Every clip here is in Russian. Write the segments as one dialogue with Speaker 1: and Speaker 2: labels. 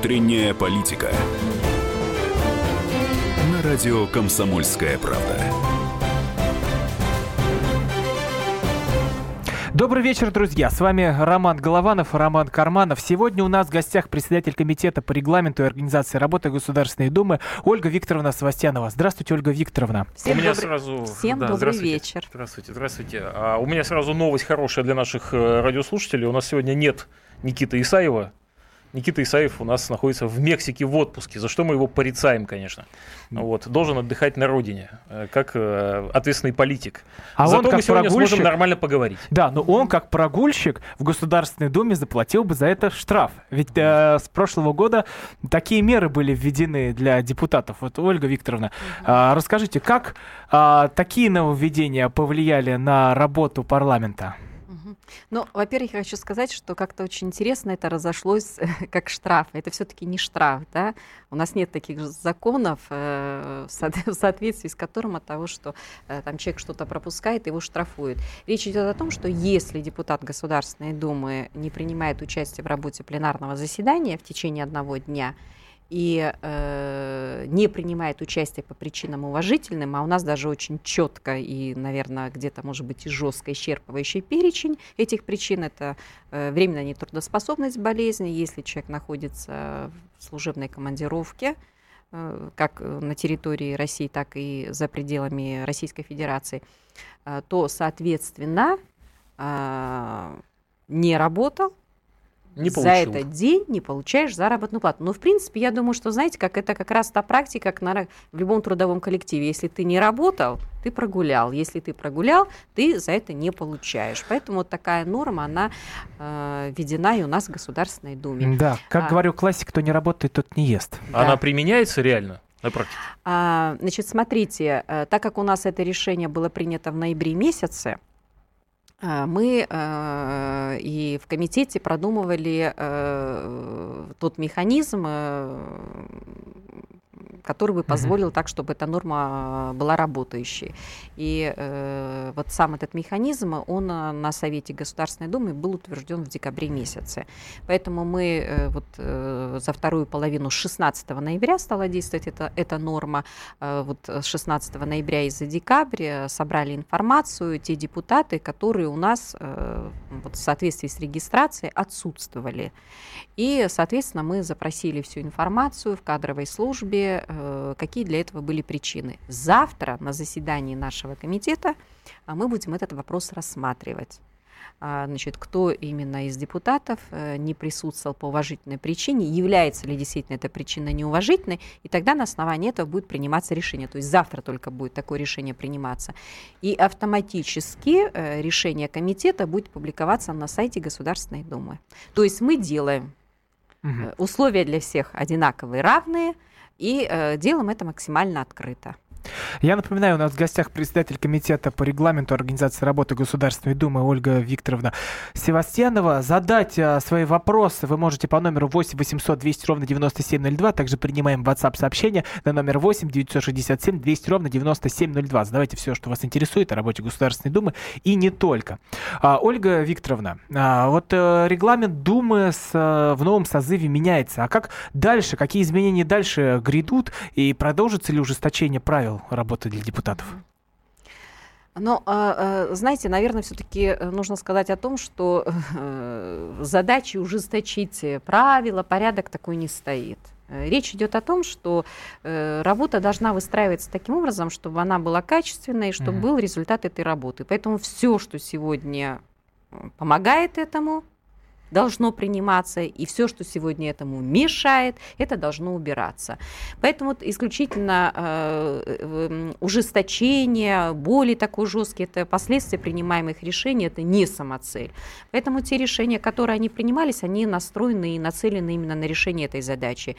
Speaker 1: Утренняя политика. На радио Комсомольская правда.
Speaker 2: Добрый вечер, друзья. С вами Роман Голованов, Роман Карманов. Сегодня у нас в гостях председатель комитета по регламенту и организации работы Государственной Думы Ольга Викторовна Свастьянова. Здравствуйте, Ольга Викторовна.
Speaker 3: Всем у меня добрый... сразу...
Speaker 4: Всем да, добрый
Speaker 3: здравствуйте.
Speaker 4: вечер.
Speaker 3: Здравствуйте, здравствуйте. А у меня сразу новость хорошая для наших э, радиослушателей. У нас сегодня нет Никиты Исаева, Никита Исаев у нас находится в Мексике в отпуске, за что мы его порицаем, конечно. Вот, должен отдыхать на родине, э, как э, ответственный политик.
Speaker 2: А
Speaker 3: Зато
Speaker 2: он как
Speaker 3: мы сегодня
Speaker 2: прогульщик,
Speaker 3: сможем нормально поговорить.
Speaker 2: Да, но он как прогульщик в Государственной Думе заплатил бы за это штраф. Ведь э, с прошлого года такие меры были введены для депутатов. Вот, Ольга Викторовна, э, расскажите, как э, такие нововведения повлияли на работу парламента?
Speaker 4: Ну, во-первых, я хочу сказать, что как-то очень интересно это разошлось как штраф. Это все-таки не штраф, да? У нас нет таких законов, э, в соответствии с которым от того, что э, там человек что-то пропускает, его штрафуют. Речь идет о том, что если депутат Государственной Думы не принимает участие в работе пленарного заседания в течение одного дня, и э, не принимает участие по причинам уважительным, а у нас даже очень четко и, наверное, где-то, может быть, и жестко исчерпывающий перечень этих причин. Это э, временная нетрудоспособность болезни, если человек находится в служебной командировке, э, как на территории России, так и за пределами Российской Федерации, э, то, соответственно, э, не работал,
Speaker 3: не
Speaker 4: за этот день не получаешь заработную плату. Но, в принципе, я думаю, что, знаете, как это как раз та практика, как на, в любом трудовом коллективе. Если ты не работал, ты прогулял. Если ты прогулял, ты за это не получаешь. Поэтому вот такая норма, она э, введена и у нас в Государственной Думе.
Speaker 2: Да, как а, говорю, классик, кто не работает, тот не ест.
Speaker 3: Да. Она применяется реально? На практике.
Speaker 4: А, значит, смотрите, э, так как у нас это решение было принято в ноябре месяце, мы э, и в комитете продумывали э, тот механизм, э, который бы позволил mm-hmm. так, чтобы эта норма была работающей. И э, вот сам этот механизм, он на Совете Государственной Думы был утвержден в декабре месяце. Поэтому мы э, вот э, за вторую половину 16 ноября стала действовать эта, эта норма. Э, вот с 16 ноября и за декабрь собрали информацию те депутаты, которые у нас э, вот в соответствии с регистрацией отсутствовали. И, соответственно, мы запросили всю информацию в кадровой службе, какие для этого были причины. Завтра на заседании нашего комитета а, мы будем этот вопрос рассматривать а, значит, кто именно из депутатов э, не присутствовал по уважительной причине, является ли действительно эта причина неуважительной, и тогда на основании этого будет приниматься решение. То есть завтра только будет такое решение приниматься. И автоматически э, решение комитета будет публиковаться на сайте Государственной Думы. То есть мы делаем угу. условия для всех одинаковые, равные, и э, делаем это максимально открыто.
Speaker 2: Я напоминаю, у нас в гостях председатель комитета по регламенту организации работы Государственной Думы Ольга Викторовна Севастьянова. Задать а, свои вопросы вы можете по номеру 8 800 200 ровно 9702. Также принимаем WhatsApp сообщение на номер 8 967 200 ровно 9702. Задавайте все, что вас интересует о работе Государственной Думы и не только. А, Ольга Викторовна, а, вот а, регламент Думы а, в новом созыве меняется. А как дальше? Какие изменения дальше грядут? И продолжится ли ужесточение правил? Правил работы для депутатов?
Speaker 4: Но, а, а, знаете, наверное, все-таки э, нужно сказать о том, что э, задачи ужесточить правила, порядок такой не стоит. Э, речь идет о том, что работа должна выстраиваться таким образом, чтобы она была качественной, чтобы mm-hmm. был результат этой работы. Поэтому все, что сегодня помогает этому, должно приниматься, и все, что сегодня этому мешает, это должно убираться. Поэтому исключительно э, ужесточение, более такой жесткий, это последствия принимаемых решений, это не самоцель. Поэтому те решения, которые они принимались, они настроены и нацелены именно на решение этой задачи.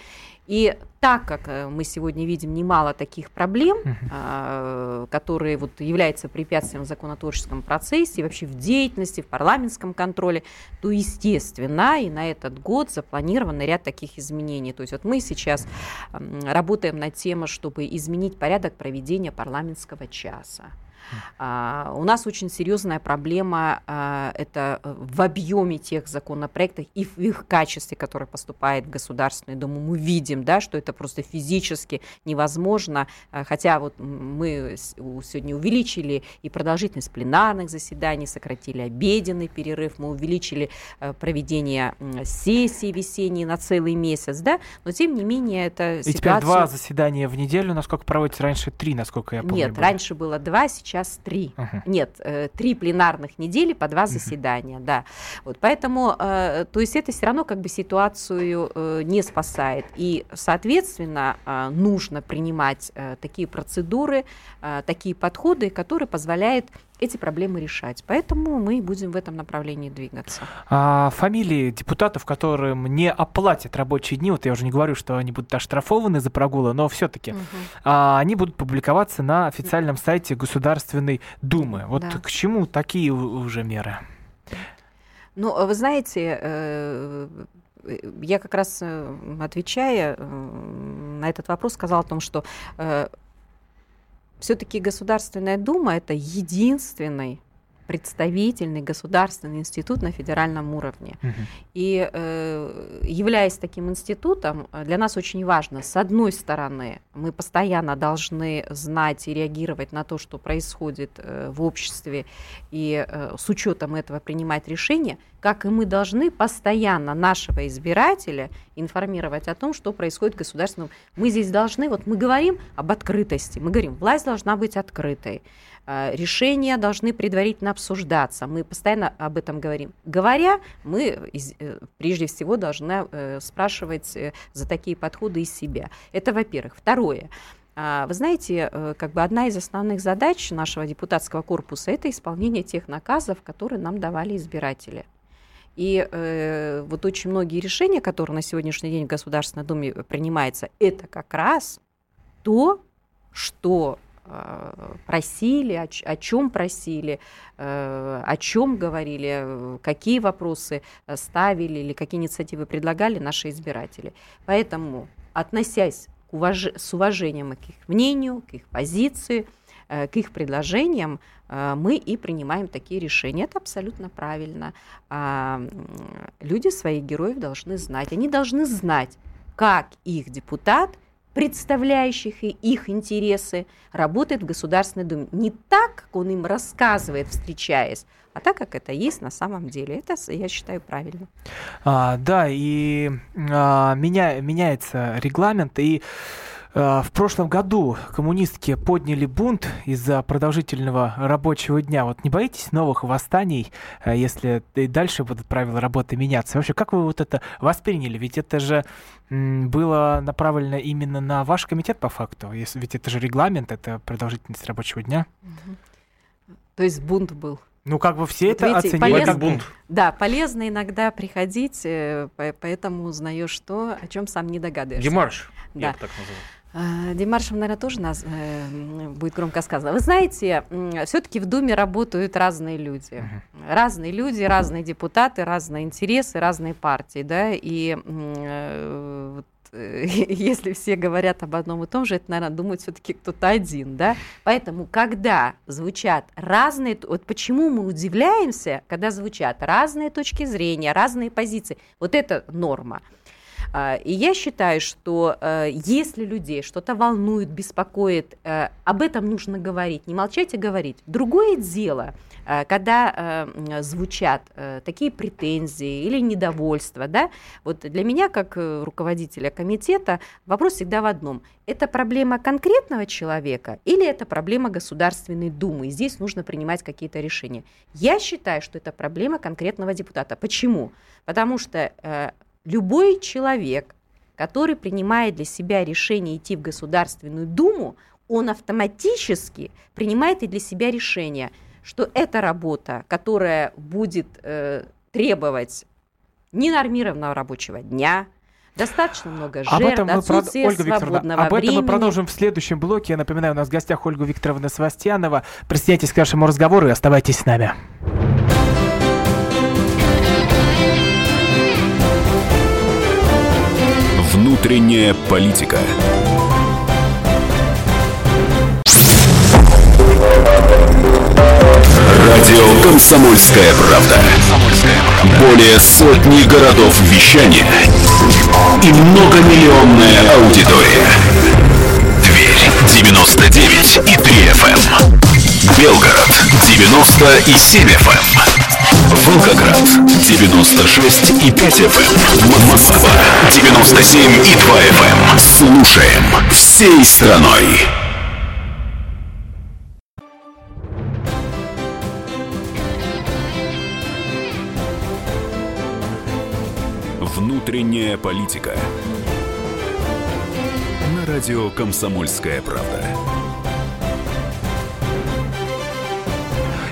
Speaker 4: И так как э, мы сегодня видим немало таких проблем, uh-huh. которые вот являются препятствием в законотворческом процессе, вообще в деятельности, в парламентском контроле, то, естественно, и на этот год запланирован ряд таких изменений. То есть вот мы сейчас работаем над тем, чтобы изменить порядок проведения парламентского часа А, у нас очень серьезная проблема а, это в объеме тех законопроектов и в их качестве, которые поступают в Государственную Думу. Мы видим, да, что это просто физически невозможно, а, хотя вот мы сегодня увеличили и продолжительность пленарных заседаний, сократили обеденный перерыв, мы увеличили а, проведение сессии весенней на целый месяц, да, но тем не менее это
Speaker 2: и ситуация... теперь два заседания в неделю, насколько проводится раньше три, насколько я помню.
Speaker 4: Нет,
Speaker 2: было.
Speaker 4: раньше было два, сейчас три. Uh-huh. Нет, э, три пленарных недели по два заседания, uh-huh. да. Вот, поэтому, э, то есть это все равно как бы ситуацию э, не спасает. И, соответственно, нужно принимать такие процедуры, такие подходы, которые позволяют эти проблемы решать. Поэтому мы будем в этом направлении двигаться.
Speaker 2: А фамилии депутатов, которым не оплатят рабочие дни, вот я уже не говорю, что они будут оштрафованы за прогулы, но все-таки угу. а, они будут публиковаться на официальном сайте Государственной Думы. Вот да. к чему такие уже меры?
Speaker 4: Ну, вы знаете, э, я как раз э, отвечая э, на этот вопрос сказала о том, что все-таки Государственная Дума это единственный представительный государственный институт на федеральном уровне. Угу. И э, являясь таким институтом, для нас очень важно, с одной стороны, мы постоянно должны знать и реагировать на то, что происходит э, в обществе, и э, с учетом этого принимать решения, как и мы должны постоянно нашего избирателя информировать о том, что происходит в государственном. Мы здесь должны, вот мы говорим об открытости, мы говорим, власть должна быть открытой. А, решения должны предварительно обсуждаться. Мы постоянно об этом говорим. Говоря, мы э, прежде всего должны э, спрашивать э, за такие подходы из себя. Это во-первых. Второе. А, вы знаете, как бы одна из основных задач нашего депутатского корпуса – это исполнение тех наказов, которые нам давали избиратели. И э, вот очень многие решения, которые на сегодняшний день в Государственной Думе принимаются, это как раз то, что просили, о, чем просили, э, о чем говорили, какие вопросы ставили или какие инициативы предлагали наши избиратели. Поэтому, относясь уваж... с уважением к их мнению, к их позиции, э, к их предложениям, мы и принимаем такие решения. Это абсолютно правильно. А, люди своих героев должны знать. Они должны знать, как их депутат – представляющих их интересы, работает в Государственной Думе. Не так, как он им рассказывает, встречаясь, а так, как это есть на самом деле. Это, я считаю, правильно.
Speaker 2: А, да, и а, меня, меняется регламент, и в прошлом году коммунистки подняли бунт из-за продолжительного рабочего дня. Вот не боитесь новых восстаний, э, если и дальше будут правила работы меняться? Вообще, как вы вот это восприняли? Ведь это же было направлено именно на ваш комитет по факту. Ведь это же регламент, это продолжительность рабочего дня.
Speaker 4: То есть бунт был.
Speaker 2: Ну, как бы все вот это видите, оценили полезно, как бунт.
Speaker 4: Да, полезно иногда приходить, э, поэтому узнаешь то, о чем сам не догадываешься.
Speaker 3: Демарш, да. я бы так называл.
Speaker 4: А, Демаршем, наверное, тоже нас, э, будет громко сказано. Вы знаете, все-таки в Думе работают разные люди. Uh-huh. Разные люди, разные депутаты, разные интересы, разные партии. Да? И э, э, если все говорят об одном и том же, это, наверное, думает все-таки кто-то один. Да? Поэтому, когда звучат разные... Вот почему мы удивляемся, когда звучат разные точки зрения, разные позиции. Вот это норма. А, и я считаю, что э, если людей что-то волнует, беспокоит, э, об этом нужно говорить, не молчать, а говорить. Другое дело, э, когда звучат такие претензии или недовольство, да, вот для меня, как руководителя комитета, вопрос всегда в одном. Это проблема конкретного человека или это проблема Государственной Думы? И здесь нужно принимать какие-то решения. Я считаю, что это проблема конкретного депутата. Почему? Потому что любой человек, который принимает для себя решение идти в Государственную Думу, он автоматически принимает и для себя решение, что эта работа, которая будет э, требовать ненормированного рабочего дня, достаточно много жертв, об этом мы отсутствие Ольга свободного
Speaker 2: об этом мы продолжим в следующем блоке. Я напоминаю, у нас в гостях Ольга Викторовна Свастьянова. Присоединяйтесь к нашему разговору и оставайтесь с нами.
Speaker 1: Внутренняя политика. Радио «Комсомольская правда». Более сотни городов вещания и многомиллионная аудитория. Дверь 99 и 3 FM. Белгород 97 FM. Волгоград 96 и 5 FM. Москва 97 и 2 FM. Слушаем всей страной. Внутренняя политика. На радио «Комсомольская правда».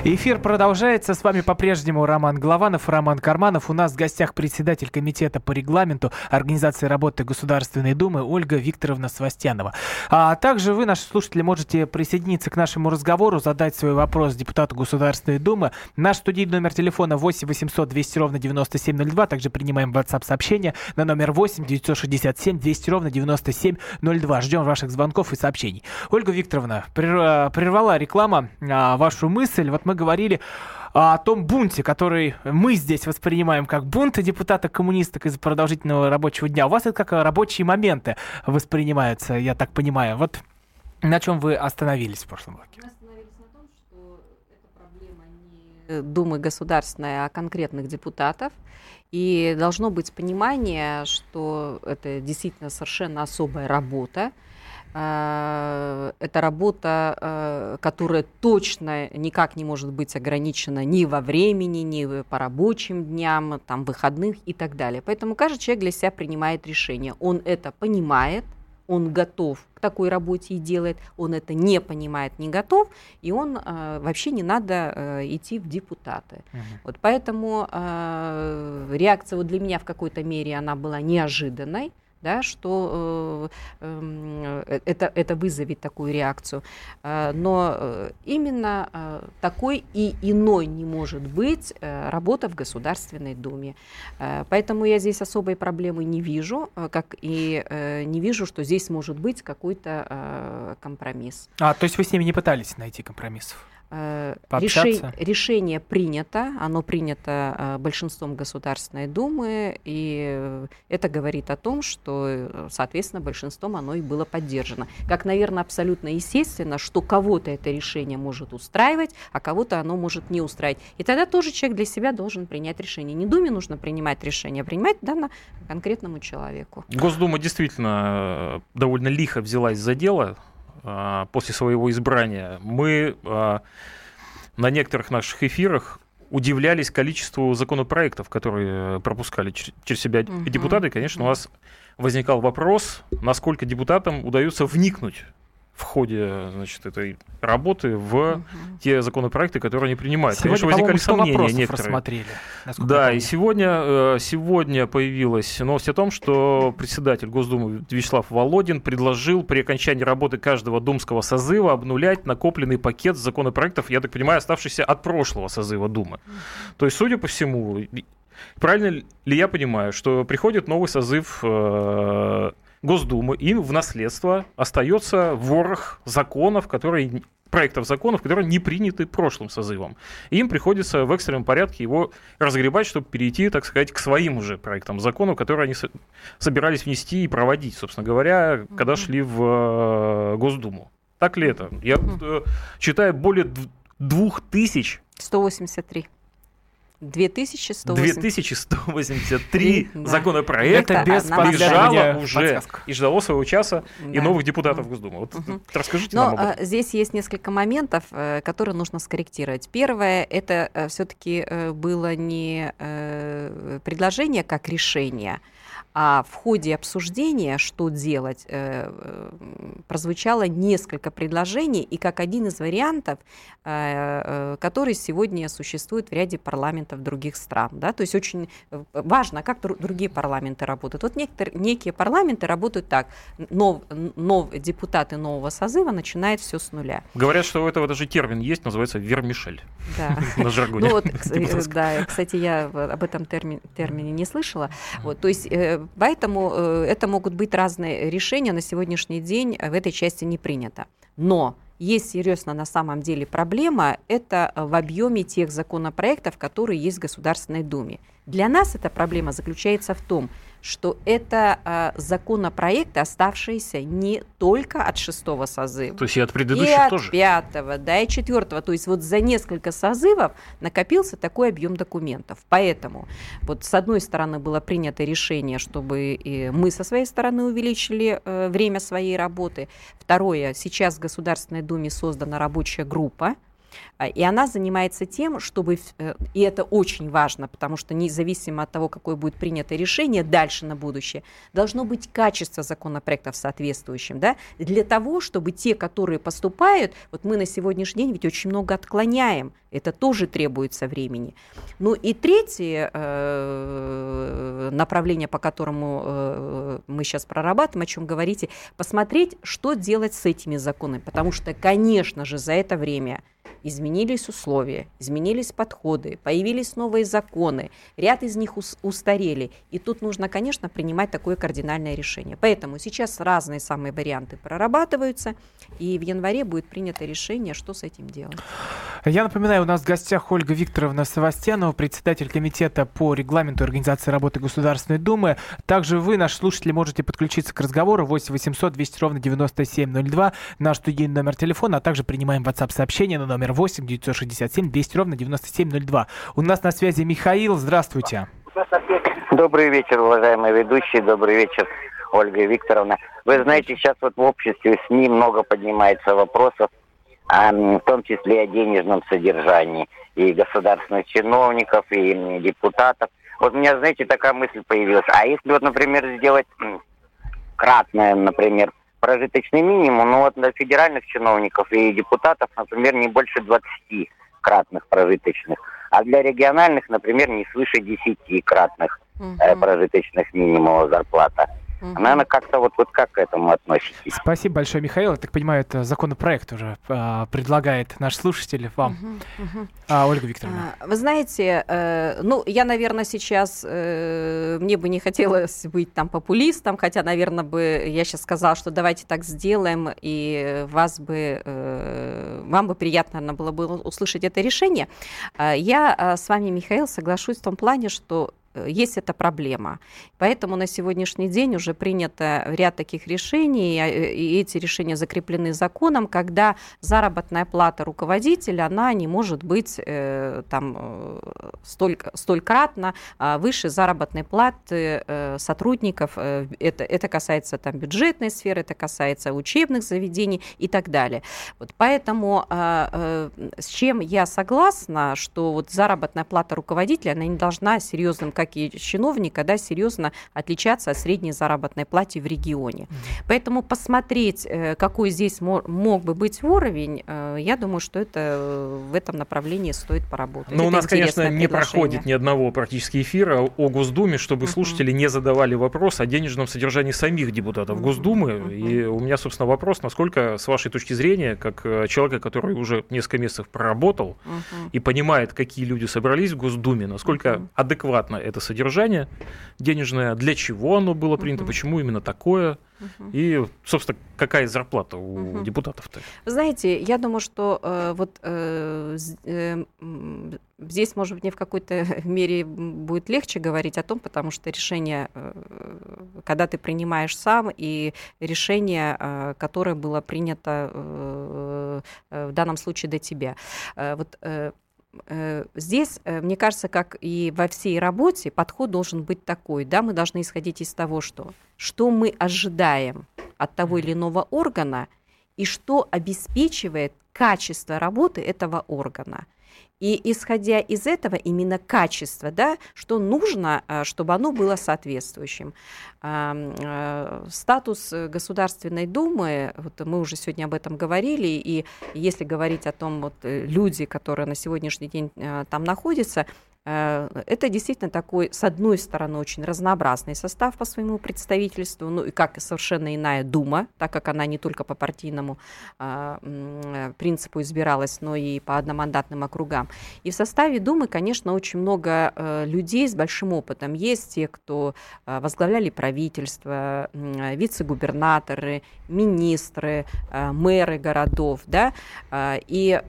Speaker 2: Эфир продолжается. С вами по-прежнему Роман Голованов, Роман Карманов. У нас в гостях председатель комитета по регламенту Организации работы Государственной Думы Ольга Викторовна Свастьянова. А также вы, наши слушатели, можете присоединиться к нашему разговору, задать свой вопрос депутату Государственной Думы. Наш студийный номер телефона 8 800 200 ровно 9702. Также принимаем WhatsApp сообщения на номер 8 967 200 ровно 9702. Ждем ваших звонков и сообщений. Ольга Викторовна, прервала реклама а, вашу мысль. Вот мы говорили о том бунте, который мы здесь воспринимаем как бунт депутата-коммунисток из-за продолжительного рабочего дня. У вас это как рабочие моменты воспринимаются, я так понимаю. Вот на чем вы остановились в прошлом блоке?
Speaker 4: Думы государственной, а конкретных депутатов. И должно быть понимание, что это действительно совершенно особая работа. Э, это работа, э, которая точно никак не может быть ограничена ни во времени, ни по рабочим дням, там, выходных и так далее. Поэтому каждый человек для себя принимает решение. Он это понимает, он готов к такой работе и делает, он это не понимает, не готов, и он э, вообще не надо э, идти в депутаты. Угу. Вот поэтому э, реакция вот для меня в какой-то мере она была неожиданной да, что э, эм, э, это, это вызовет такую реакцию. Э, но именно такой и иной не может быть работа в Государственной Думе. Поэтому я здесь особой проблемы не вижу, как и не вижу, что здесь может быть какой-то компромисс.
Speaker 2: А, то есть вы с ними не пытались найти компромиссов?
Speaker 4: Э, Решение, решение принято, оно принято э, большинством Государственной Думы, и это говорит о том, что, соответственно, большинством оно и было поддержано. Как, наверное, абсолютно естественно, что кого-то это решение может устраивать, а кого-то оно может не устраивать. И тогда тоже человек для себя должен принять решение. Не Думе нужно принимать решение, а принимать дано конкретному человеку.
Speaker 3: Госдума действительно э, довольно лихо взялась за дело после своего избрания, мы а, на некоторых наших эфирах удивлялись количеству законопроектов, которые пропускали через себя угу. депутаты. Конечно, у нас возникал вопрос, насколько депутатам удается вникнуть в ходе значит, этой работы в угу. те законопроекты, которые они принимают.
Speaker 2: Сегодня, Конечно, возникали сомнения некоторые. Рассмотрели,
Speaker 3: да, и сегодня, э, сегодня появилась новость о том, что председатель Госдумы Вячеслав Володин предложил при окончании работы каждого думского созыва обнулять накопленный пакет законопроектов, я так понимаю, оставшийся от прошлого созыва Думы. То есть, судя по всему, правильно ли я понимаю, что приходит новый созыв э, Госдумы, им в наследство остается ворох законов, которые проектов законов, которые не приняты прошлым созывом. И им приходится в экстренном порядке его разгребать, чтобы перейти, так сказать, к своим уже проектам законов, которые они собирались внести и проводить, собственно говоря, когда шли в э, Госдуму. Так ли это? Я э, читаю более двух тысяч...
Speaker 4: 183. 2183
Speaker 3: 2183 да. законопроекта это без лежало уже подсказка. и ждало своего часа да. и новых депутатов в Госдуму. Вот угу. расскажите
Speaker 4: Но,
Speaker 3: нам об этом.
Speaker 4: А, здесь есть несколько моментов, э, которые нужно скорректировать. Первое, это э, все-таки э, было не предложение как решение, а в ходе обсуждения, что делать, э, э, прозвучало несколько предложений, и как один из вариантов, э, который сегодня существует в ряде парламентов других стран. Да? То есть очень важно, как другие парламенты работают. Вот некоторые, некие парламенты работают так. Нов, нов, депутаты нового созыва начинают все с нуля.
Speaker 3: Говорят, что у этого даже термин есть, называется вермишель.
Speaker 4: Да.
Speaker 3: На жаргоне. Ну
Speaker 4: вот, да, кстати, я об этом термине не слышала. Вот, то есть Поэтому э, это могут быть разные решения. На сегодняшний день в этой части не принято. Но есть серьезно на самом деле проблема, это в объеме тех законопроектов, которые есть в Государственной Думе. Для нас эта проблема заключается в том, что это э, законопроекты, оставшиеся не только от шестого созыва.
Speaker 3: То есть и от предыдущих
Speaker 4: и от
Speaker 3: тоже?
Speaker 4: пятого, да, и четвертого. То есть вот за несколько созывов накопился такой объем документов. Поэтому вот с одной стороны было принято решение, чтобы мы со своей стороны увеличили э, время своей работы. Второе, сейчас в Государственной Думе создана рабочая группа, а, и она занимается тем, чтобы, э, и это очень важно, потому что независимо от того, какое будет принято решение дальше на будущее, должно быть качество законопроектов соответствующим, да, для того, чтобы те, которые поступают, вот мы на сегодняшний день ведь очень много отклоняем, это тоже требуется времени. Ну и третье э, направление, по которому э, мы сейчас прорабатываем, о чем говорите, посмотреть, что делать с этими законами, потому что, конечно же, за это время изменились условия, изменились подходы, появились новые законы, ряд из них устарели. И тут нужно, конечно, принимать такое кардинальное решение. Поэтому сейчас разные самые варианты прорабатываются, и в январе будет принято решение, что с этим делать.
Speaker 2: Я напоминаю, у нас в гостях Ольга Викторовна Савастьянова, председатель комитета по регламенту организации работы Государственной Думы. Также вы, наши слушатели, можете подключиться к разговору 8 800 200 ровно 9702, наш студийный номер телефона, а также принимаем WhatsApp сообщение на номер номер 8 967 200 ровно 9702. У нас на связи Михаил. Здравствуйте.
Speaker 5: Добрый вечер, уважаемые ведущие. Добрый вечер, Ольга Викторовна. Вы знаете, сейчас вот в обществе СМИ много поднимается вопросов, а, в том числе о денежном содержании и государственных чиновников, и депутатов. Вот у меня, знаете, такая мысль появилась. А если вот, например, сделать кратное, например, прожиточный минимум, ну вот для федеральных чиновников и депутатов, например, не больше 20 кратных прожиточных, а для региональных, например, не свыше 10 кратных угу. э, прожиточных минимумов зарплата. Угу. Наверное, как-то вот, вот как к этому относитесь?
Speaker 2: Спасибо большое, Михаил. Я так понимаю, это законопроект уже а, предлагает наш слушатель вам. Угу, угу. А, Ольга Викторовна.
Speaker 4: А, вы знаете, э, ну, я, наверное, сейчас, э, мне бы не хотелось быть там популистом, хотя, наверное, бы я сейчас сказала, что давайте так сделаем, и вас бы, э, вам бы приятно наверное, было бы услышать это решение. А, я а, с вами, Михаил, соглашусь в том плане, что есть эта проблема. Поэтому на сегодняшний день уже принято ряд таких решений, э, и эти решения закреплены законом, когда заработная плата руководителя, она не может быть э, там столько, столькратно а выше заработной платы сотрудников. Это, это касается там бюджетной сферы, это касается учебных заведений и так далее. Вот поэтому а, с чем я согласна, что вот заработная плата руководителя, она не должна серьезным как и чиновника, да, серьезно отличаться от средней заработной платы в регионе. Поэтому посмотреть, э, какой здесь мог бы быть уровень, э, я думаю, что это э, в этом направлении стоит поработать.
Speaker 3: Но это у нас, конечно, не проходит ни одного практически эфира о Госдуме, чтобы uh-huh. слушатели не задавали вопрос о денежном содержании самих депутатов. Госдумы. Uh-huh. И у меня, собственно, вопрос, насколько, с вашей точки зрения, как человека, который уже несколько месяцев проработал uh-huh. и понимает, какие люди собрались в Госдуме, насколько адекватно это содержание денежное, для чего оно было принято, uh-huh. почему именно такое, uh-huh. и, собственно, какая зарплата у uh-huh. депутатов-то.
Speaker 4: Вы знаете, я думаю, что э, вот э, э, здесь, может быть, не в какой-то мере будет легче говорить о том, потому что решение, э, когда ты принимаешь сам, и решение, э, которое было принято э, в данном случае до тебя. Вот здесь, э, мне кажется, как и во всей работе, подход должен быть такой. Да? Мы должны исходить из того, что, что мы ожидаем от того или иного органа и что обеспечивает качество работы этого органа. И исходя из этого, именно качество, да, что нужно, а, чтобы оно было соответствующим. Э, статус Государственной Думы, вот мы уже сегодня об этом говорили, и если говорить о том, вот э, люди, которые на сегодняшний день э, там находятся, Э, это действительно такой, с одной стороны, очень разнообразный состав по своему представительству, ну и как совершенно иная Дума, так как она не только по партийному а, принципу избиралась, но и по одномандатным округам. И в составе Думы, конечно, очень много э, людей с большим опытом. Есть те, кто э, возглавляли правительство, вице-губернаторы, министры, мэры городов, да, и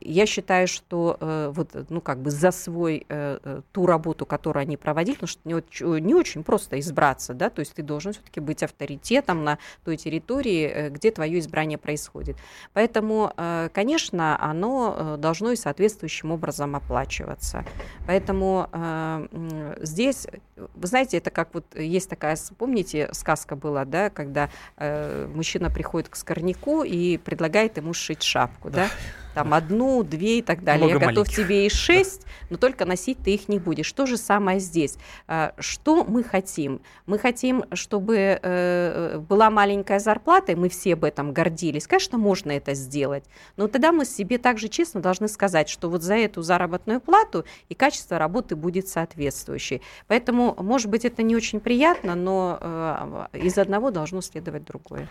Speaker 4: я считаю, что вот, ну, как бы за свой э, э, ту работу, которую они проводили, потому что не, не очень просто избраться, да, то есть ты должен все-таки быть авторитетом на той территории, э, где твое избрание происходит. Поэтому, э, конечно, оно э, должно и соответствующим образом оплачиваться. Поэтому э, здесь, вы знаете, это как вот есть такая, помните, сказка была, да, когда э, мужчина приходит к скорняку и предлагает ему сшить шапку, да, да? Там одну, две и так далее. Много Я готов маленьких. тебе и шесть, но только носить ты их не будешь. То же самое здесь. А, что мы хотим? Мы хотим, чтобы э, была маленькая зарплата, и мы все об этом гордились. Конечно, можно это сделать, но тогда мы себе также честно должны сказать, что вот за эту заработную плату и качество работы будет соответствующее. Поэтому, может быть, это не очень приятно, но э, из одного должно следовать другое.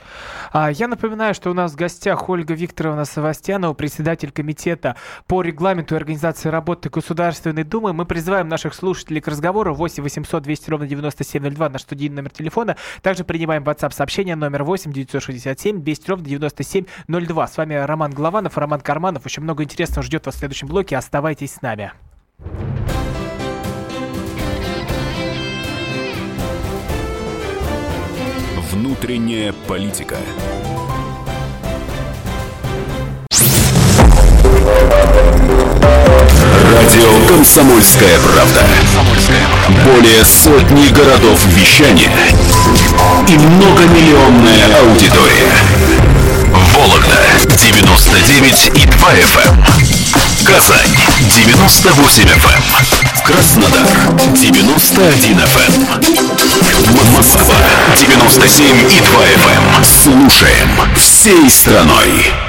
Speaker 2: А, я напоминаю, что у нас в гостях Ольга Викторовна Савастьянова, председатель председатель комитета по регламенту и организации работы Государственной Думы. Мы призываем наших слушателей к разговору 8 800 200 ровно 9702, наш студийный номер телефона. Также принимаем WhatsApp сообщение номер 8 967 200 ровно 9702. С вами Роман Голованов, Роман Карманов. Очень много интересного ждет вас в следующем блоке. Оставайтесь с нами.
Speaker 1: Внутренняя политика. Радио «Комсомольская правда». Более сотни городов вещания и многомиллионная аудитория. Вологда 99 и 2 FM. Эм. Казань 98 FM. Эм. Краснодар 91 FM. Эм. Москва 97 и 2 FM. Слушаем всей страной.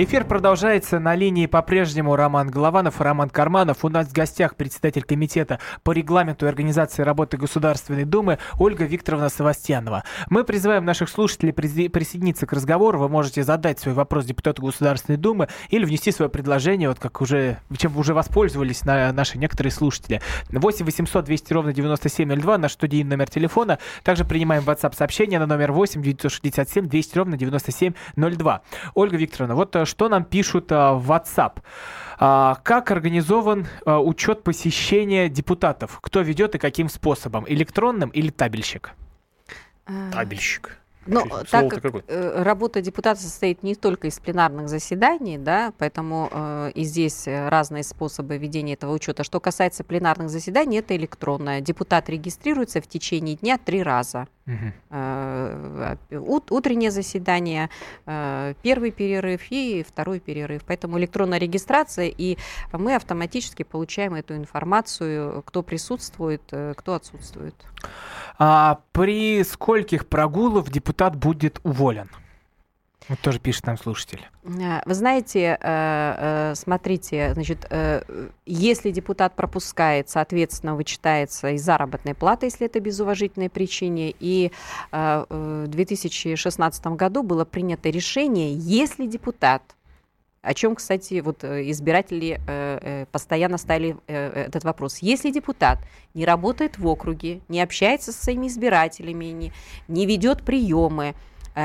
Speaker 2: Эфир продолжается. На линии по-прежнему Роман Голованов и Роман Карманов. У нас в гостях представитель комитета по регламенту и организации работы Государственной Думы Ольга Викторовна Савастьянова. Мы призываем наших слушателей присоединиться к разговору. Вы можете задать свой вопрос депутату Государственной Думы или внести свое предложение, вот как уже, чем уже воспользовались на наши некоторые слушатели. 8 800 200 ровно 9702, наш студийный номер телефона. Также принимаем WhatsApp сообщение на номер 8 967 200 ровно 9702. Ольга Викторовна, вот э, что нам пишут а, в WhatsApp. А, как организован а, учет посещения депутатов? Кто ведет и каким способом? Электронным или табельщик?
Speaker 3: Табельщик.
Speaker 4: Но ну, так как какое? Э, работа депутата состоит не только из пленарных заседаний, да, поэтому э, и здесь разные способы ведения этого учета. Что касается пленарных заседаний, это электронное. Депутат регистрируется в течение дня три раза. Угу. Утреннее заседание, э, первый перерыв и второй перерыв. Поэтому электронная регистрация, и мы автоматически получаем эту информацию, кто присутствует, кто отсутствует.
Speaker 2: А при скольких прогулов депутат будет уволен? Вот тоже пишет нам слушатель.
Speaker 4: Э, вы знаете, э, э, смотрите, значит, если депутат пропускает, соответственно, вычитается и заработная плата, если это без уважительной причины. И в 2016 году было принято решение, если депутат о чем, кстати, вот избиратели постоянно ставили этот вопрос. Если депутат не работает в округе, не общается со своими избирателями, не, не ведет приемы, Э,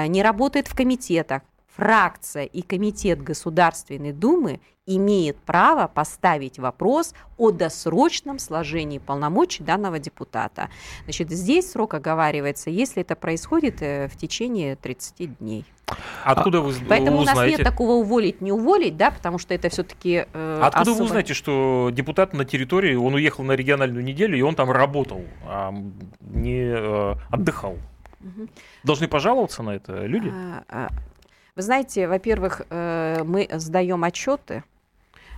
Speaker 4: не работает в комитетах, фракция и комитет Государственной Думы имеет право поставить вопрос о досрочном сложении полномочий данного депутата. Значит, здесь срок оговаривается, если это происходит э, в течение 30 дней.
Speaker 3: Откуда вы
Speaker 4: Поэтому
Speaker 3: узнаете?
Speaker 4: у нас нет такого уволить, не уволить, да, потому что это все-таки
Speaker 3: э, Откуда особо... вы узнаете, что депутат на территории, он уехал на региональную неделю, и он там работал, а не э, отдыхал? Угу. Должны пожаловаться на это люди? А, а,
Speaker 4: вы знаете, во-первых, э, мы сдаем отчеты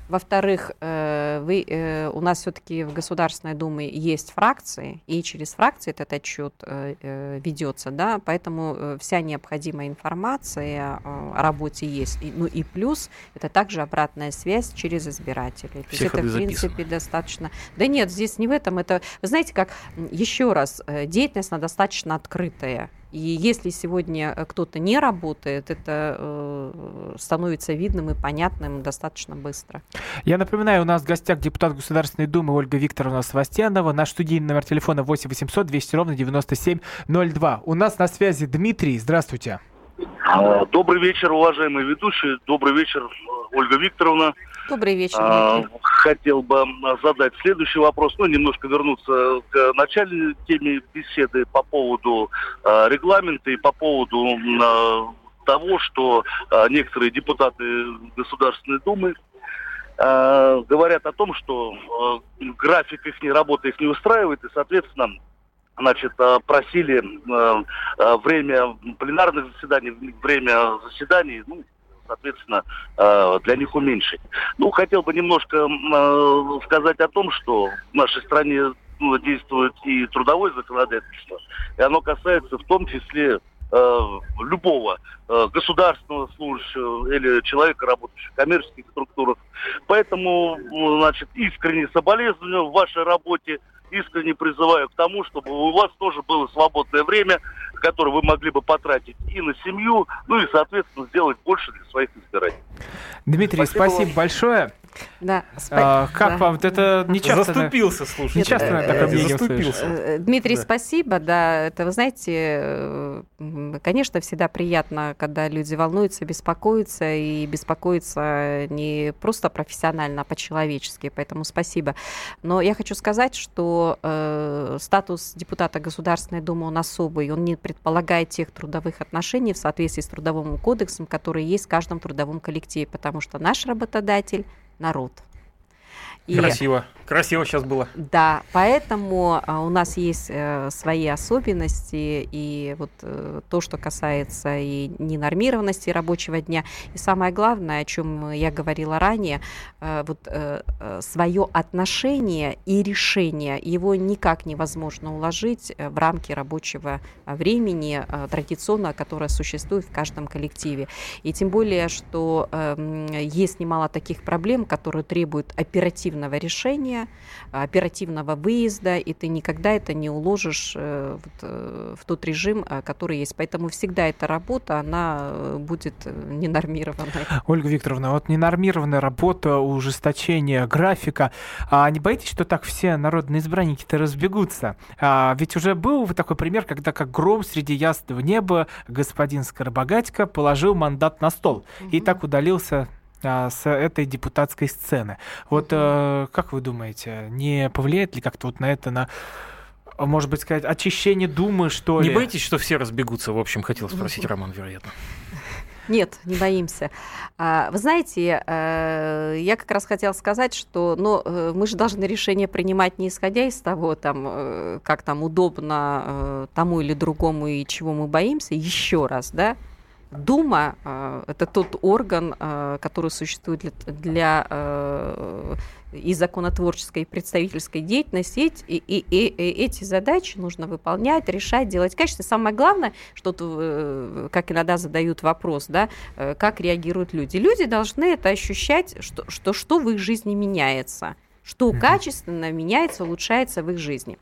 Speaker 4: во-вторых, э, вы, э, у нас все-таки в Государственной Думе есть фракции, и через фракции этот отчет э, ведется, да, поэтому вся необходимая информация о работе есть. Ну и плюс это также обратная связь через избирателей. То есть это, в принципе, достаточно. Да нет, здесь не в этом. Это, вы знаете, как еще раз, деятельность она достаточно открытая. И если сегодня э, кто-то не работает, это э, становится видным и понятным достаточно быстро.
Speaker 2: Я напоминаю, у нас в гостях депутат Государственной Думы Ольга Викторовна Свастьянова. Наш студийный номер телефона 8 800 200 ровно 9702. У нас на связи Дмитрий. Здравствуйте.
Speaker 6: А, добрый вечер, уважаемые ведущие. Добрый вечер, Ольга Викторовна.
Speaker 4: Добрый вечер. А,
Speaker 6: хотел бы задать следующий вопрос, ну, немножко вернуться к начальной теме беседы по поводу а, регламента и по поводу того, что некоторые депутаты Государственной Думы говорят о том, что график их работы их не устраивает, и, соответственно, значит, а, просили а, а, время пленарных заседаний, время заседаний, ну, соответственно, э, для них уменьшить. Ну, хотел бы немножко э, сказать о том, что в нашей стране ну, действует и трудовое законодательство, и оно касается в том числе э, любого государственного служащего или человека, работающего в коммерческих структурах. Поэтому, значит, искренне соболезную в вашей работе, искренне призываю к тому, чтобы у вас тоже было свободное время, которое вы могли бы потратить и на семью, ну и, соответственно, сделать больше для своих избирателей.
Speaker 2: Дмитрий, спасибо, спасибо большое.
Speaker 4: Да,
Speaker 2: а, как да. вам? Это не часто...
Speaker 3: Заступился, слушай.
Speaker 2: Не часто
Speaker 3: это,
Speaker 2: такое мнение заступился.
Speaker 4: Э, Дмитрий, да. спасибо. Да, это, вы знаете, э, конечно, всегда приятно, когда люди волнуются, беспокоятся, и беспокоятся не просто профессионально, а по-человечески. Поэтому спасибо. Но я хочу сказать, что э, статус депутата Государственной Думы, он особый. Он не предполагает тех трудовых отношений в соответствии с Трудовым кодексом, которые есть в каждом трудовом коллективе, потому что наш работодатель народ.
Speaker 3: И, Красиво. Красиво сейчас было.
Speaker 4: Да, поэтому а, у нас есть э, свои особенности, и вот э, то, что касается и ненормированности рабочего дня, и самое главное, о чем я говорила ранее, э, вот э, э свое отношение и решение, его никак невозможно уложить э, в рамки рабочего времени э, традиционно, которое существует в каждом коллективе. И тем более, что э, есть немало таких проблем, которые требуют оперативного решения, движения, оперативного выезда, и ты никогда это не уложишь э, э, в тот режим, э, который есть. Поэтому всегда эта работа, она будет ненормированной.
Speaker 2: Ольга Викторовна, вот ненормированная работа, ужесточение графика. А не боитесь, что так все народные избранники-то разбегутся? А, ведь уже был такой пример, когда как гром среди ясного неба господин Скоробогатько положил мандат на стол угу. и так удалился а, с этой депутатской сцены. Вот э, как вы думаете, не повлияет ли как-то вот на это, на может быть, сказать, очищение Думы, что
Speaker 3: не
Speaker 2: ли?
Speaker 3: Не боитесь, что все разбегутся? В общем, хотел спросить Роман, вероятно.
Speaker 4: Нет, не боимся. А, вы знаете, э, я как раз хотела сказать, что ну, э, мы же должны решение принимать не исходя из того, там, э, как там удобно тому или другому и чего мы боимся. Еще раз, да, Дума э, – это тот орган, э, который существует для, для э, и законотворческой, и представительской деятельности. И, и, и, и эти задачи нужно выполнять, решать, делать качественно. Самое главное, что, как иногда задают вопрос, да, как реагируют люди. Люди должны это ощущать, что, что, что в их жизни меняется что качественно меняется, улучшается в их жизни.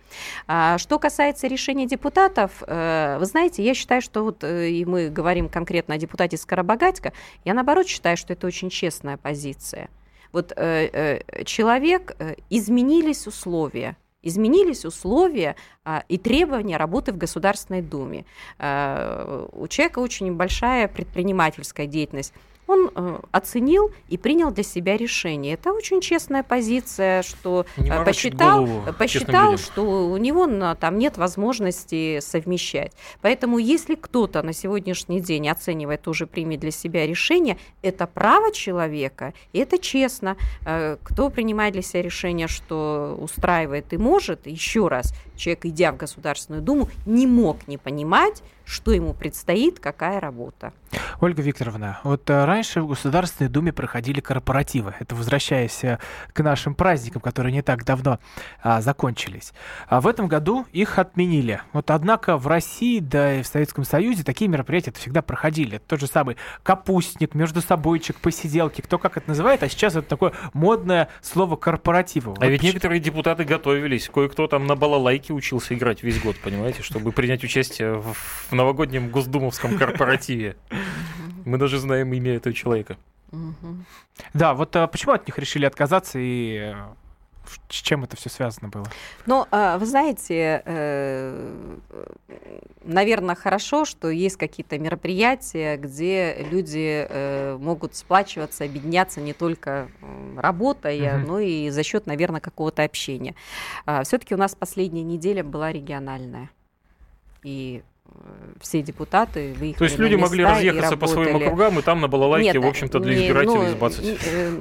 Speaker 4: А, что касается решения депутатов, э, вы знаете, я считаю, что вот э, и мы говорим конкретно о депутате Скоробогатько, я наоборот считаю, что это очень честная позиция. Вот э, человек, изменились условия, изменились условия а, и требования работы в Государственной Думе. А, у человека очень большая предпринимательская деятельность он э, оценил и принял для себя решение. Это очень честная позиция, что э, посчитал, голову, посчитал что у него на, там нет возможности совмещать. Поэтому если кто-то на сегодняшний день оценивает тоже примет для себя решение, это право человека, и это честно. Э, кто принимает для себя решение, что устраивает и может, еще раз, человек, идя в Государственную Думу, не мог не понимать, что ему предстоит, какая работа.
Speaker 2: Ольга Викторовна, вот э, раньше в Государственной Думе проходили корпоративы. Это возвращаясь э, к нашим праздникам, которые не так давно а, закончились. А в этом году их отменили. Вот однако в России, да и в Советском Союзе такие мероприятия всегда проходили. Это тот же самый капустник, между собойчик, посиделки, кто как это называет, а сейчас это такое модное слово корпоративы.
Speaker 3: А
Speaker 2: Вот
Speaker 3: ведь
Speaker 2: ч-
Speaker 3: некоторые депутаты готовились. Кое-кто там на балалайке учился играть весь год, понимаете, чтобы принять участие в, в новогоднем госдумовском корпоративе. Мы даже знаем имя этого человека.
Speaker 2: Да, вот а, почему от них решили отказаться и э, с чем это все связано было?
Speaker 4: Но, а, вы знаете, наверное, хорошо, что есть какие-то мероприятия, где люди э, могут сплачиваться, объединяться не только работая,
Speaker 2: Мгм.
Speaker 4: но и за счет, наверное, какого-то общения. Все-таки у нас последняя неделя была региональная. И э, все депутаты выехали
Speaker 3: То есть люди могли разъехаться по своим округам, и там на балалайке,
Speaker 4: Нет,
Speaker 3: в общем-то, для
Speaker 4: не,
Speaker 3: избирателей
Speaker 4: ну,
Speaker 3: сбацать.
Speaker 4: не, э,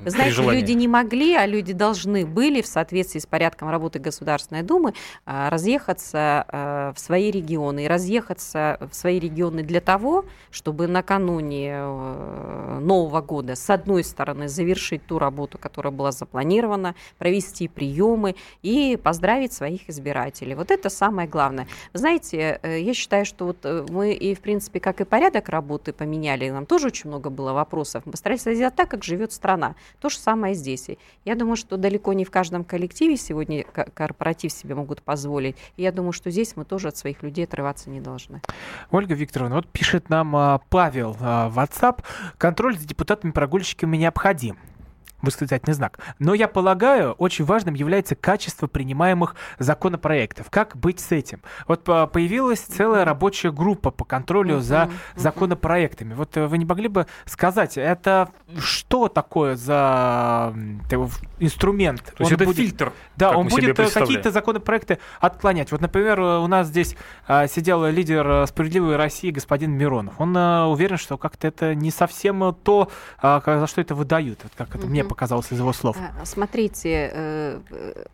Speaker 4: Вы знаете, люди не могли, а люди должны были в соответствии с порядком работы Государственной Думы а, разъехаться а, в свои регионы. И разъехаться в свои регионы для того, чтобы накануне э, Нового года, с одной стороны, завершить ту работу, которая была запланирована, провести приемы и поздравить своих избирателей. Вот это самое главное. Вы знаете, э, считаю, что вот э, мы и, в принципе, как и порядок работы поменяли, нам тоже очень много было вопросов. Мы постарались сделать так, как живет страна. То же самое здесь. Я думаю, что далеко не в каждом коллективе сегодня ко- корпоратив себе могут позволить. И я думаю, что здесь мы тоже от своих людей отрываться не должны.
Speaker 2: Ольга Викторовна, вот пишет нам а, Павел а, в WhatsApp. Контроль за депутатами-прогульщиками необходим. Восклицательный знак. Но я полагаю, очень важным является качество принимаемых законопроектов. Как быть с этим? Вот появилась целая рабочая группа по контролю за законопроектами. Вот э, вы не могли бы сказать, это что такое за инструмент?
Speaker 3: То есть
Speaker 2: Он
Speaker 3: это
Speaker 2: будет-
Speaker 3: фильтр.
Speaker 2: Да, он будет э, какие-то законопроекты отклонять. Вот, например, э, у нас здесь а, сидел лидер «Справедливой России» господин Миронов. Он уверен, что как-то это не совсем то, а, за что это выдают. Вот как это мне. Показалось из его слов.
Speaker 4: А, Смотрите, э, э,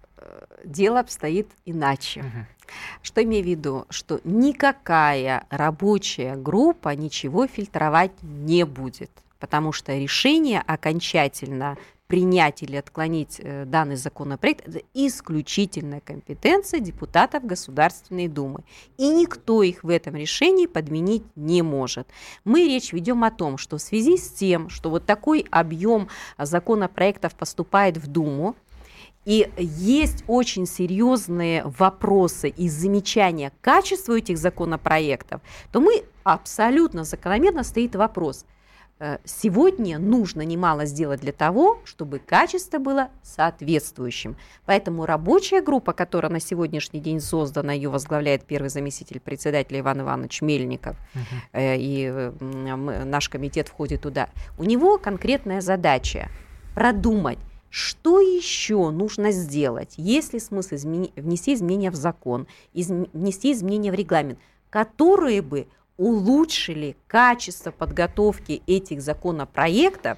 Speaker 4: дело обстоит иначе. Что имею в виду? Что никакая рабочая группа ничего фильтровать не будет, потому что решение окончательно принять или отклонить э, данный законопроект – это исключительная компетенция депутатов Государственной Думы. И никто их в этом решении подменить не может. Мы речь ведем о том, что в связи с тем, что вот такой объем законопроектов поступает в Думу, и есть очень серьезные вопросы и замечания к качеству этих законопроектов, то мы абсолютно закономерно стоит вопрос. Э, Сегодня нужно немало сделать для того, чтобы качество было соответствующим. Поэтому рабочая группа, которая на сегодняшний день создана, ее возглавляет первый заместитель председателя Иван Иванович Мельников, э, и э, наш комитет входит туда, у него конкретная задача продумать, что еще нужно сделать, есть ли смысл измени- внести изменения в закон, изм- внести изменения в регламент, которые бы улучшили качество подготовки этих законопроектов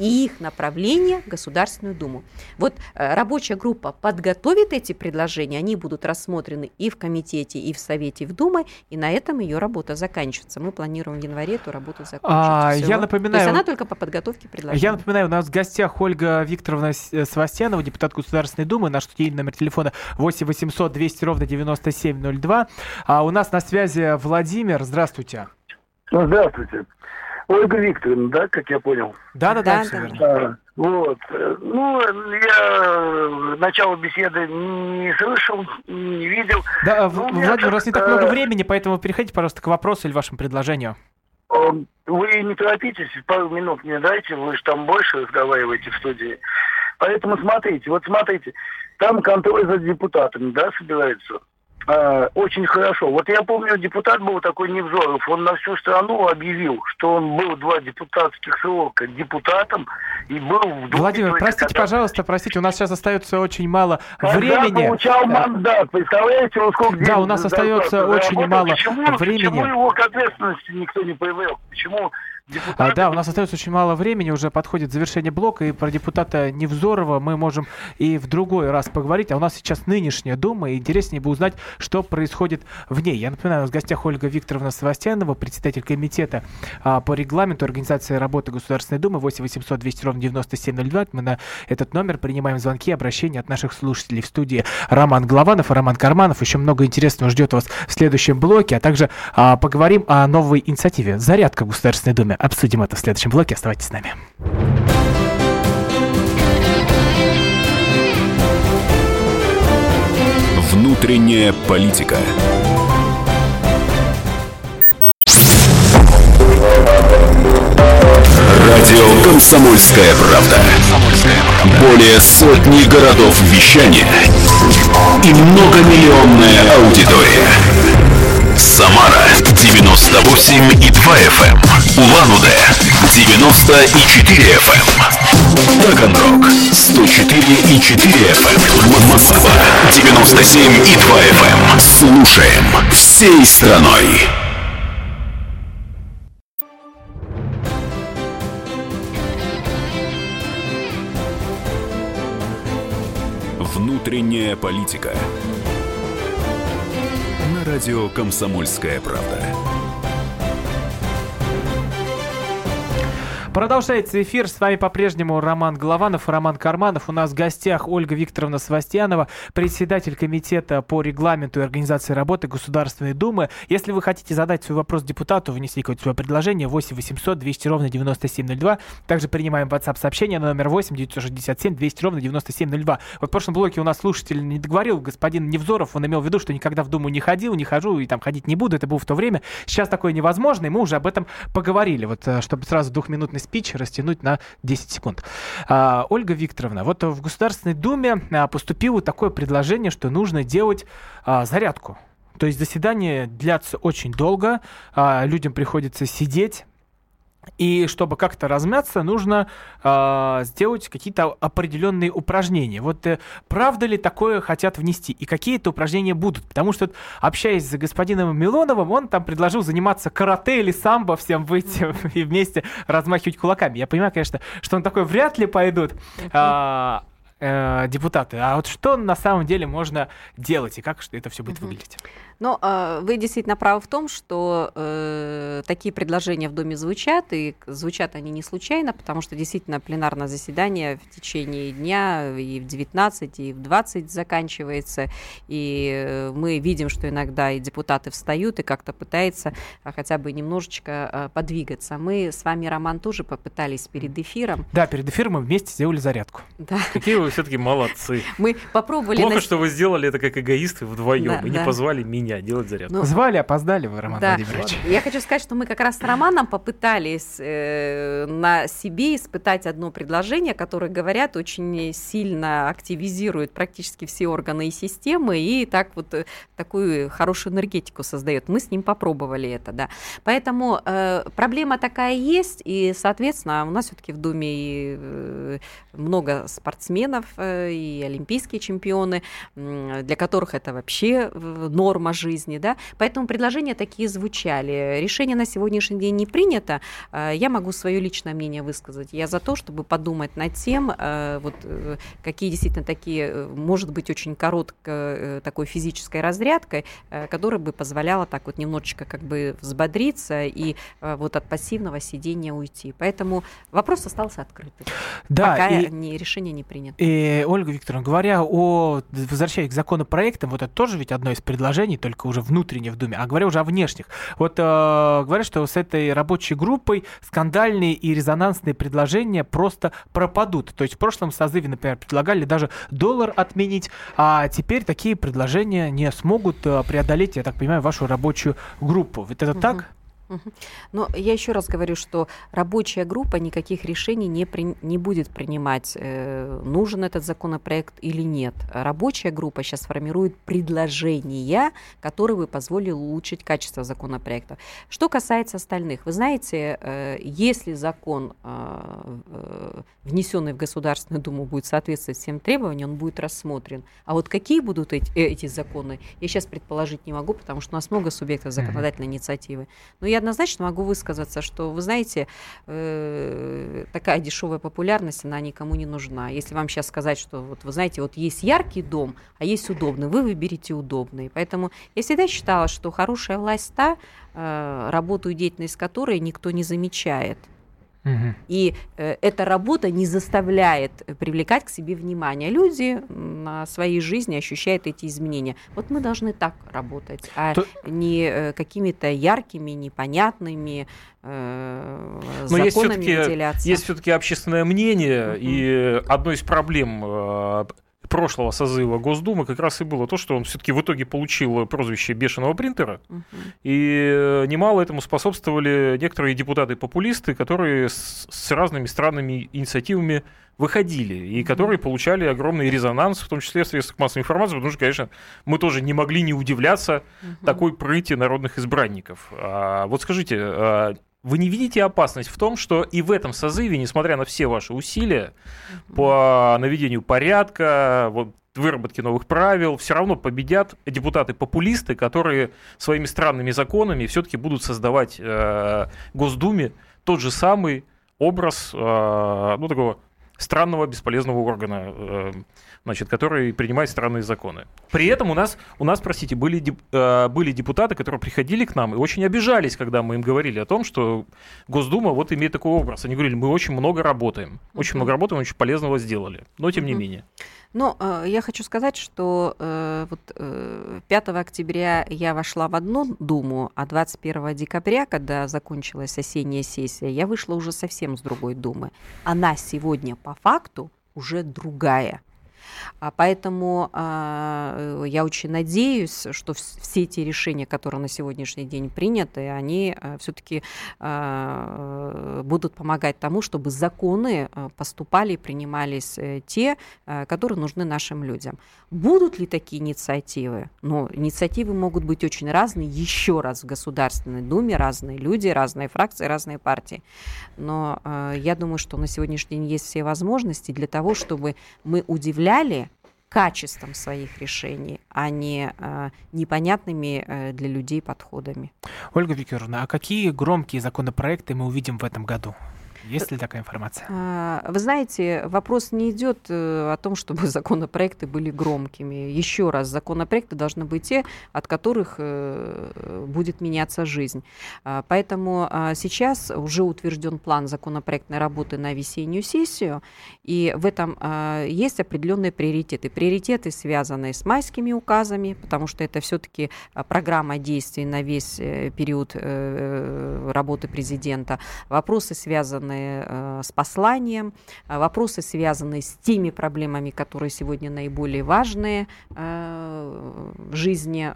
Speaker 4: и их направление в Государственную Думу. Вот э, рабочая группа подготовит эти предложения, они будут рассмотрены и в комитете, и в Совете, и в Думе, и на этом ее работа заканчивается. Мы планируем в январе эту работу закончить.
Speaker 2: А, я
Speaker 4: То
Speaker 2: напоминаю-
Speaker 4: есть она только по подготовке предложений.
Speaker 2: Я напоминаю, у нас в гостях Ольга Викторовна э, Севастьянова, депутат Государственной Думы. Наш студийный номер телефона 8 800 200 ровно 9702. А у нас на связи Владимир. Здравствуйте.
Speaker 7: Здравствуйте. Ольга Викторовна, да, как я понял?
Speaker 4: Да,
Speaker 2: все
Speaker 4: да.
Speaker 2: верно.
Speaker 7: А, вот. Ну, я начало беседы не слышал, не видел.
Speaker 2: Да, В-
Speaker 7: Ну,
Speaker 2: Владимир, у нас не так
Speaker 7: э,
Speaker 2: много времени, поэтому переходите, пожалуйста, к вопросу или вашему предложению.
Speaker 7: Э, Вы не торопитесь, пару минут мне дайте, вы же там больше разговариваете в студии. Поэтому смотрите, вот смотрите, там контроль за депутатами, да, собирается. А, очень хорошо. Вот я помню, депутат был такой Невзоров, он на всю страну объявил, что он был два депутатских срока депутатом и был в Думе
Speaker 2: Владимир, простите,
Speaker 7: когда-
Speaker 2: пожалуйста, простите, у нас сейчас остается очень мало
Speaker 7: когда
Speaker 2: времени.
Speaker 7: получал
Speaker 2: Э,
Speaker 7: мандат, представляете, он сколько
Speaker 2: Да, у нас остается очень
Speaker 7: заработал.
Speaker 2: мало
Speaker 7: почему,
Speaker 2: времени.
Speaker 7: Почему его к ответственности никто не проявлял? Почему
Speaker 2: А, да, у нас остается очень мало времени, уже подходит завершение блока, и про депутата Невзорова мы можем и в другой раз поговорить. А у нас сейчас нынешняя Дума, и интереснее бы узнать, что происходит в ней. Я напоминаю, у нас в гостях Ольга Викторовна Савастьянова, председатель комитета а, по регламенту организации работы Государственной Думы 8 800 200 ровно 9702. Мы на этот номер принимаем звонки, обращения от наших слушателей в студии Роман Голованов и Роман Карманов. Еще много интересного ждет вас в следующем блоке, а также а, поговорим о новой инициативе «Зарядка в Государственной Думе». Обсудим это в следующем блоке. Оставайтесь с нами.
Speaker 1: Внутренняя политика. Радио Комсомольская правда". Более сотни городов вещания и многомиллионная аудитория. Самара 98 и 2 FM. Улан-Удэ 94 FM. Таганрог 104 и 4 FM. Москва 97 и 2 FM. Слушаем всей страной. Внутренняя политика. На радио Комсомольская правда.
Speaker 2: Продолжается эфир. С вами по-прежнему Роман Голованов и Роман Карманов. У нас в гостях Ольга Викторовна Свастьянова, председатель комитета по регламенту и организации работы Государственной Думы. Если вы хотите задать свой вопрос депутату, внести какое-то свое предложение, 8 800 200 ровно 9702. Также принимаем WhatsApp сообщение на номер 8 967 200 ровно 9702. Вот в прошлом блоке у нас слушатель не договорил, господин Невзоров, он имел в виду, что никогда в Думу не ходил, не хожу и там ходить не буду. Это было в то время. Сейчас такое невозможно, и мы уже об этом поговорили. Вот э, чтобы сразу двухминутный спич растянуть на 10 секунд. А, Ольга Викторовна, вот в Государственной Думе а, поступило такое предложение, что нужно делать а, зарядку. То есть заседания длятся очень долго, а, людям приходится сидеть, и чтобы как-то размяться, нужно э, сделать какие-то определенные упражнения. Вот э, правда ли такое хотят внести? И какие это упражнения будут? Потому что, общаясь с господином Милоновым, он там предложил заниматься карате или самбо, всем выйти и вместе размахивать кулаками. Я понимаю, конечно, что он такой вряд ли пойдут. Э, депутаты. А вот что на самом деле можно делать и как это все будет
Speaker 4: Мгм.
Speaker 2: выглядеть?
Speaker 4: Но э, вы действительно правы в том, что э, такие предложения в Доме звучат, и звучат они не случайно, потому что действительно пленарное заседание в течение дня и в 19, и в 20 заканчивается, и э, мы видим, что иногда и депутаты встают и как-то пытаются а, хотя бы немножечко э, подвигаться. Мы с вами, Роман, тоже попытались перед эфиром.
Speaker 2: Да, перед эфиром мы вместе сделали зарядку.
Speaker 4: Да,
Speaker 3: Какие вы все-таки молодцы.
Speaker 4: мы попробовали...
Speaker 3: Плохо,
Speaker 4: на-
Speaker 3: что вы сделали это как эгоисты вдвоем
Speaker 4: Да,
Speaker 3: и не
Speaker 4: да.
Speaker 3: позвали меня делать зарядку.
Speaker 4: Ну,
Speaker 2: Звали, опоздали вы, Роман
Speaker 4: Да.
Speaker 2: Владимирович.
Speaker 4: Я хочу сказать, что мы как раз с Романом попытались э, на себе испытать одно предложение, которое, говорят, очень сильно активизирует практически все органы и системы и так вот э, такую хорошую энергетику создает. Мы с ним попробовали это, да. Поэтому э, проблема такая есть, и, соответственно, у нас все-таки в Думе и, э, много спортсменов э, и олимпийские чемпионы, для которых это вообще э, норма жизни, да. Поэтому предложения такие звучали. Решение на сегодняшний день не принято. Э, Я могу свое личное мнение высказать. Я за то, чтобы подумать над тем, вот какие действительно такие, может быть, очень короткой такой физической разрядкой, которая бы позволяла так вот немножечко как бы взбодриться и вот от пассивного сидения уйти. Поэтому вопрос остался открытым.
Speaker 2: Да,
Speaker 4: пока
Speaker 2: и,
Speaker 4: не- решение не принято.
Speaker 2: и, Ольга Викторовна, говоря о, возвращаясь к законопроектам, вот это тоже ведь одно из предложений, только уже внутренне в Думе, а говоря уже о внешних. Вот э, говорят, что с этой рабочей группой скандальные и резонансные предложения просто пропадут. То есть в прошлом созыве, например, предлагали даже доллар отменить, а теперь такие предложения не смогут э, преодолеть, я так понимаю, вашу рабочую группу. Вот это
Speaker 4: Мгм.
Speaker 2: так?
Speaker 4: Но я еще раз говорю, что рабочая группа никаких решений не, при- не будет принимать, э, нужен этот законопроект или нет. Рабочая группа сейчас формирует предложения, которые бы позволили улучшить качество законопроекта. Что касается остальных, вы знаете, э, если закон э, э, внесенный в Государственную Думу будет соответствовать всем требованиям, он будет рассмотрен. А вот какие будут эти, э, эти законы, я сейчас предположить не могу, потому что у нас много субъектов законодательной инициативы. Но я однозначно могу высказаться, что, вы знаете, э, такая дешевая популярность, она никому не нужна. Если вам сейчас сказать, что вот вы знаете, вот есть яркий дом, а есть удобный, вы выберете удобный. Поэтому я всегда считала, что хорошая власть та, э, работу и деятельность которой никто не замечает. И э, эта работа не заставляет привлекать к себе внимание. Люди на своей жизни ощущают эти изменения. Вот мы должны так работать, а То... не э, какими-то яркими, непонятными э, Но
Speaker 3: законами есть все-таки, есть все-таки общественное мнение, uh-huh. и одной из проблем э, прошлого созыва Госдумы как раз и было то, что он все-таки в итоге получил прозвище бешеного принтера. Угу. И немало этому способствовали некоторые депутаты-популисты, которые с, с разными странными инициативами выходили, и которые получали огромный резонанс, в том числе в средствах массовой информации, потому что, конечно, мы тоже не могли не удивляться угу. такой прыти народных избранников. А, вот скажите, а, вы не видите опасность в том, что и в этом созыве, несмотря на все ваши усилия по наведению порядка, вот, выработке новых правил, все равно победят депутаты-популисты, которые своими странными законами все-таки будут создавать э, Госдуме тот же самый образ э, ну, такого странного бесполезного органа. Э, значит, который принимает странные законы. При этом у нас, у нас простите, были, деп, э, были депутаты, которые приходили к нам и очень обижались, когда мы им говорили о том, что Госдума вот имеет такой образ. Они говорили, мы очень много работаем, очень много работаем, очень полезного сделали, но тем не менее.
Speaker 4: Но э, я хочу сказать, что э, вот, э, 5 октября я вошла в одну Думу, а 21 декабря, когда закончилась осенняя сессия, я вышла уже совсем с другой Думы. Она сегодня по факту уже другая. А поэтому а, я очень надеюсь, что все эти решения, которые на сегодняшний день приняты, они а, все-таки а, будут помогать тому, чтобы законы поступали и принимались э, те, которые нужны нашим людям. Будут ли такие инициативы? Ну, инициативы могут быть очень разные. Еще раз в Государственной Думе разные люди, разные фракции, разные партии. Но э, я думаю, что на сегодняшний день есть все возможности для того, чтобы мы удивляли качеством своих решений, а не э, непонятными э, для людей подходами.
Speaker 2: Ольга Викторовна, а какие громкие законопроекты мы увидим в этом году? Есть ли такая информация?
Speaker 4: А, вы знаете, вопрос не идет э, о том, чтобы законопроекты были громкими. Еще раз, законопроекты должны быть те, от которых э, будет меняться жизнь. А, поэтому а, сейчас уже утвержден план законопроектной работы на весеннюю сессию, и в этом есть определенные приоритеты. Приоритеты, связанные с майскими указами, потому что это все-таки программа действий на весь э, период работы президента. Вопросы, связанные связанные э, с посланием, э, вопросы, связанные с теми проблемами, которые сегодня наиболее важные э, в жизни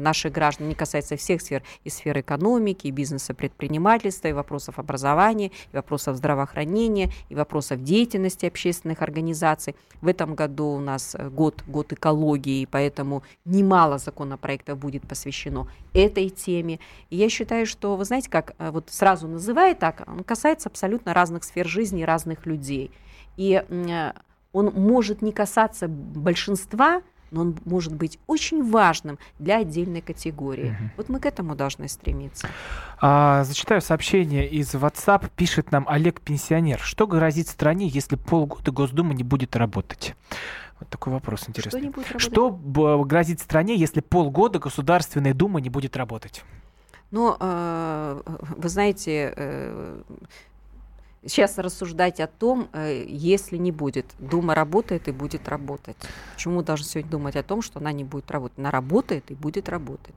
Speaker 4: наших граждан, не касается всех сфер, и сфер экономики, и бизнеса, предпринимательства, и вопросов образования, и вопросов здравоохранения, и вопросов деятельности общественных организаций. В этом году у нас год, год экологии, поэтому немало законопроектов будет посвящено этой теме. И я считаю, что, вы знаете, как вот сразу называя так, он касается абсолютно абсолютно разных сфер жизни разных людей. И э, он может не касаться большинства, но он может быть очень важным для отдельной категории. Угу. Вот мы к этому должны стремиться.
Speaker 2: А, зачитаю сообщение из WhatsApp. Пишет нам Олег Пенсионер. Что грозит стране, если полгода Госдума не будет работать? Вот такой вопрос интересный. Что, Что грозит стране, если полгода Государственная Дума не будет работать?
Speaker 4: Ну, э, вы знаете, э, сейчас рассуждать о том, э, если не будет. Дума работает и будет работать. Почему должны сегодня думать о том, что она не будет работать? Она работает и будет работать.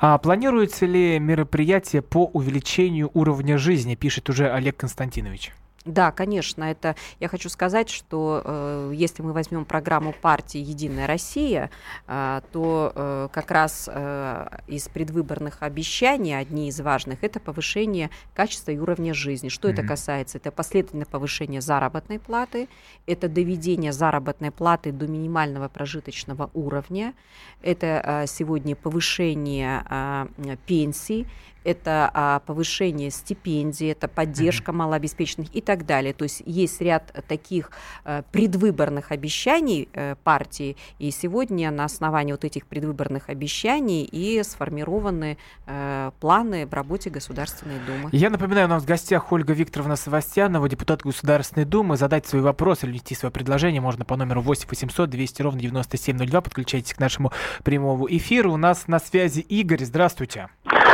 Speaker 2: А планируется ли мероприятие по увеличению уровня жизни, пишет уже Олег Константинович?
Speaker 4: Да, конечно, это я хочу сказать, что э, если мы возьмем программу партии Единая Россия, э, то э, как раз э, из предвыборных обещаний одни из важных это повышение качества и уровня жизни. Что mm-hmm. это касается? Это последовательное повышение заработной платы, это доведение заработной платы до минимального прожиточного уровня, это э, сегодня повышение э, пенсий, это а, повышение стипендий, это поддержка малообеспеченных и так далее. То есть есть ряд таких а, предвыборных обещаний а, партии, и сегодня на основании вот этих предвыборных обещаний и сформированы а, планы в работе Государственной Думы.
Speaker 2: Я напоминаю, у нас в гостях Ольга Викторовна Савастьянова, депутат Государственной Думы. Задать свой вопрос или внести свое предложение можно по номеру 8 800 200 ровно 9702. Подключайтесь к нашему прямому эфиру. У нас на связи Игорь. Здравствуйте.
Speaker 8: Здравствуйте.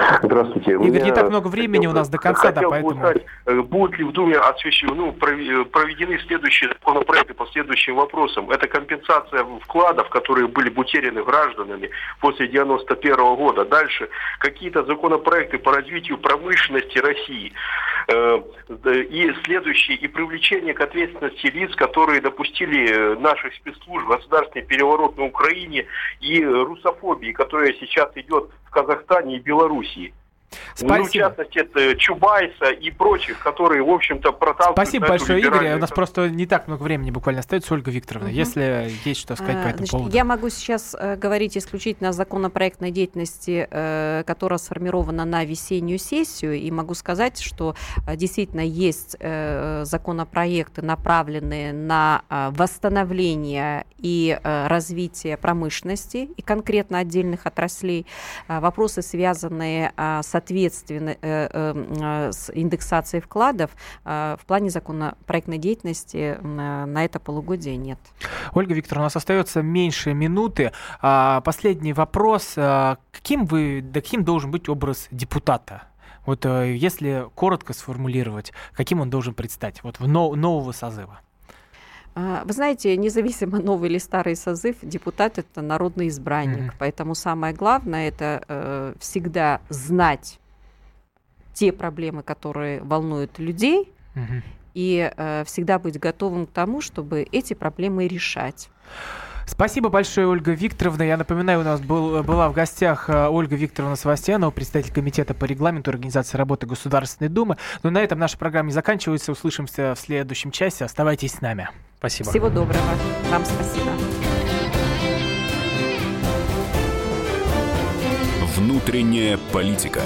Speaker 2: Игорь, не так много времени у нас до конца,
Speaker 8: да,
Speaker 2: поэтому...
Speaker 8: Узнать, э, будут ли в Думе освещены, ну, э, проведены следующие законопроекты по следующим вопросам. Это компенсация вкладов, которые были утеряны гражданами после 91 года. Дальше какие-то законопроекты по развитию промышленности России. Э, и следующие, и привлечение к ответственности лиц, которые допустили наших спецслужб государственный переворот на Украине и русофобии, которая сейчас идет в Казахстане и Белоруссии.
Speaker 2: Спасибо.
Speaker 8: Ну, в частности, это Чубайса и прочих, которые, в общем-то, проталкивают...
Speaker 2: Спасибо большое, Игорь. У нас просто не так много времени буквально остается, Ольга Викторовна. Угу. Если есть что сказать а, по этому
Speaker 4: Значит,
Speaker 2: поводу.
Speaker 4: Я могу сейчас э, говорить исключительно о законопроектной деятельности, э, которая сформирована на весеннюю сессию, и могу сказать, что э, действительно есть э, законопроекты, направленные на э, восстановление и э, развитие промышленности, и конкретно отдельных отраслей. Э, вопросы, связанные э, с соответственно, э, э, с индексацией вкладов э, в плане законопроектной деятельности на это полугодие нет.
Speaker 2: Ольга Викторовна, у нас остается меньше минуты. А, последний вопрос. А, каким, вы, да, каким должен быть образ депутата? Вот если коротко сформулировать, каким он должен предстать вот в нового созыва?
Speaker 4: Вы знаете, независимо новый или старый созыв, депутат это народный избранник. Mm-hmm. Поэтому самое главное это э, всегда знать те проблемы, которые волнуют людей, mm-hmm. и э, всегда быть готовым к тому, чтобы эти проблемы решать.
Speaker 2: Спасибо большое, Ольга Викторовна. Я напоминаю, у нас был, была в гостях э, Ольга Викторовна Савастьянова, председатель комитета по регламенту организации работы Государственной Думы. Но на этом наша программа не заканчивается. Услышимся в следующем часе. Оставайтесь с нами.
Speaker 3: Спасибо.
Speaker 4: Всего доброго. Вам спасибо.
Speaker 1: Внутренняя политика.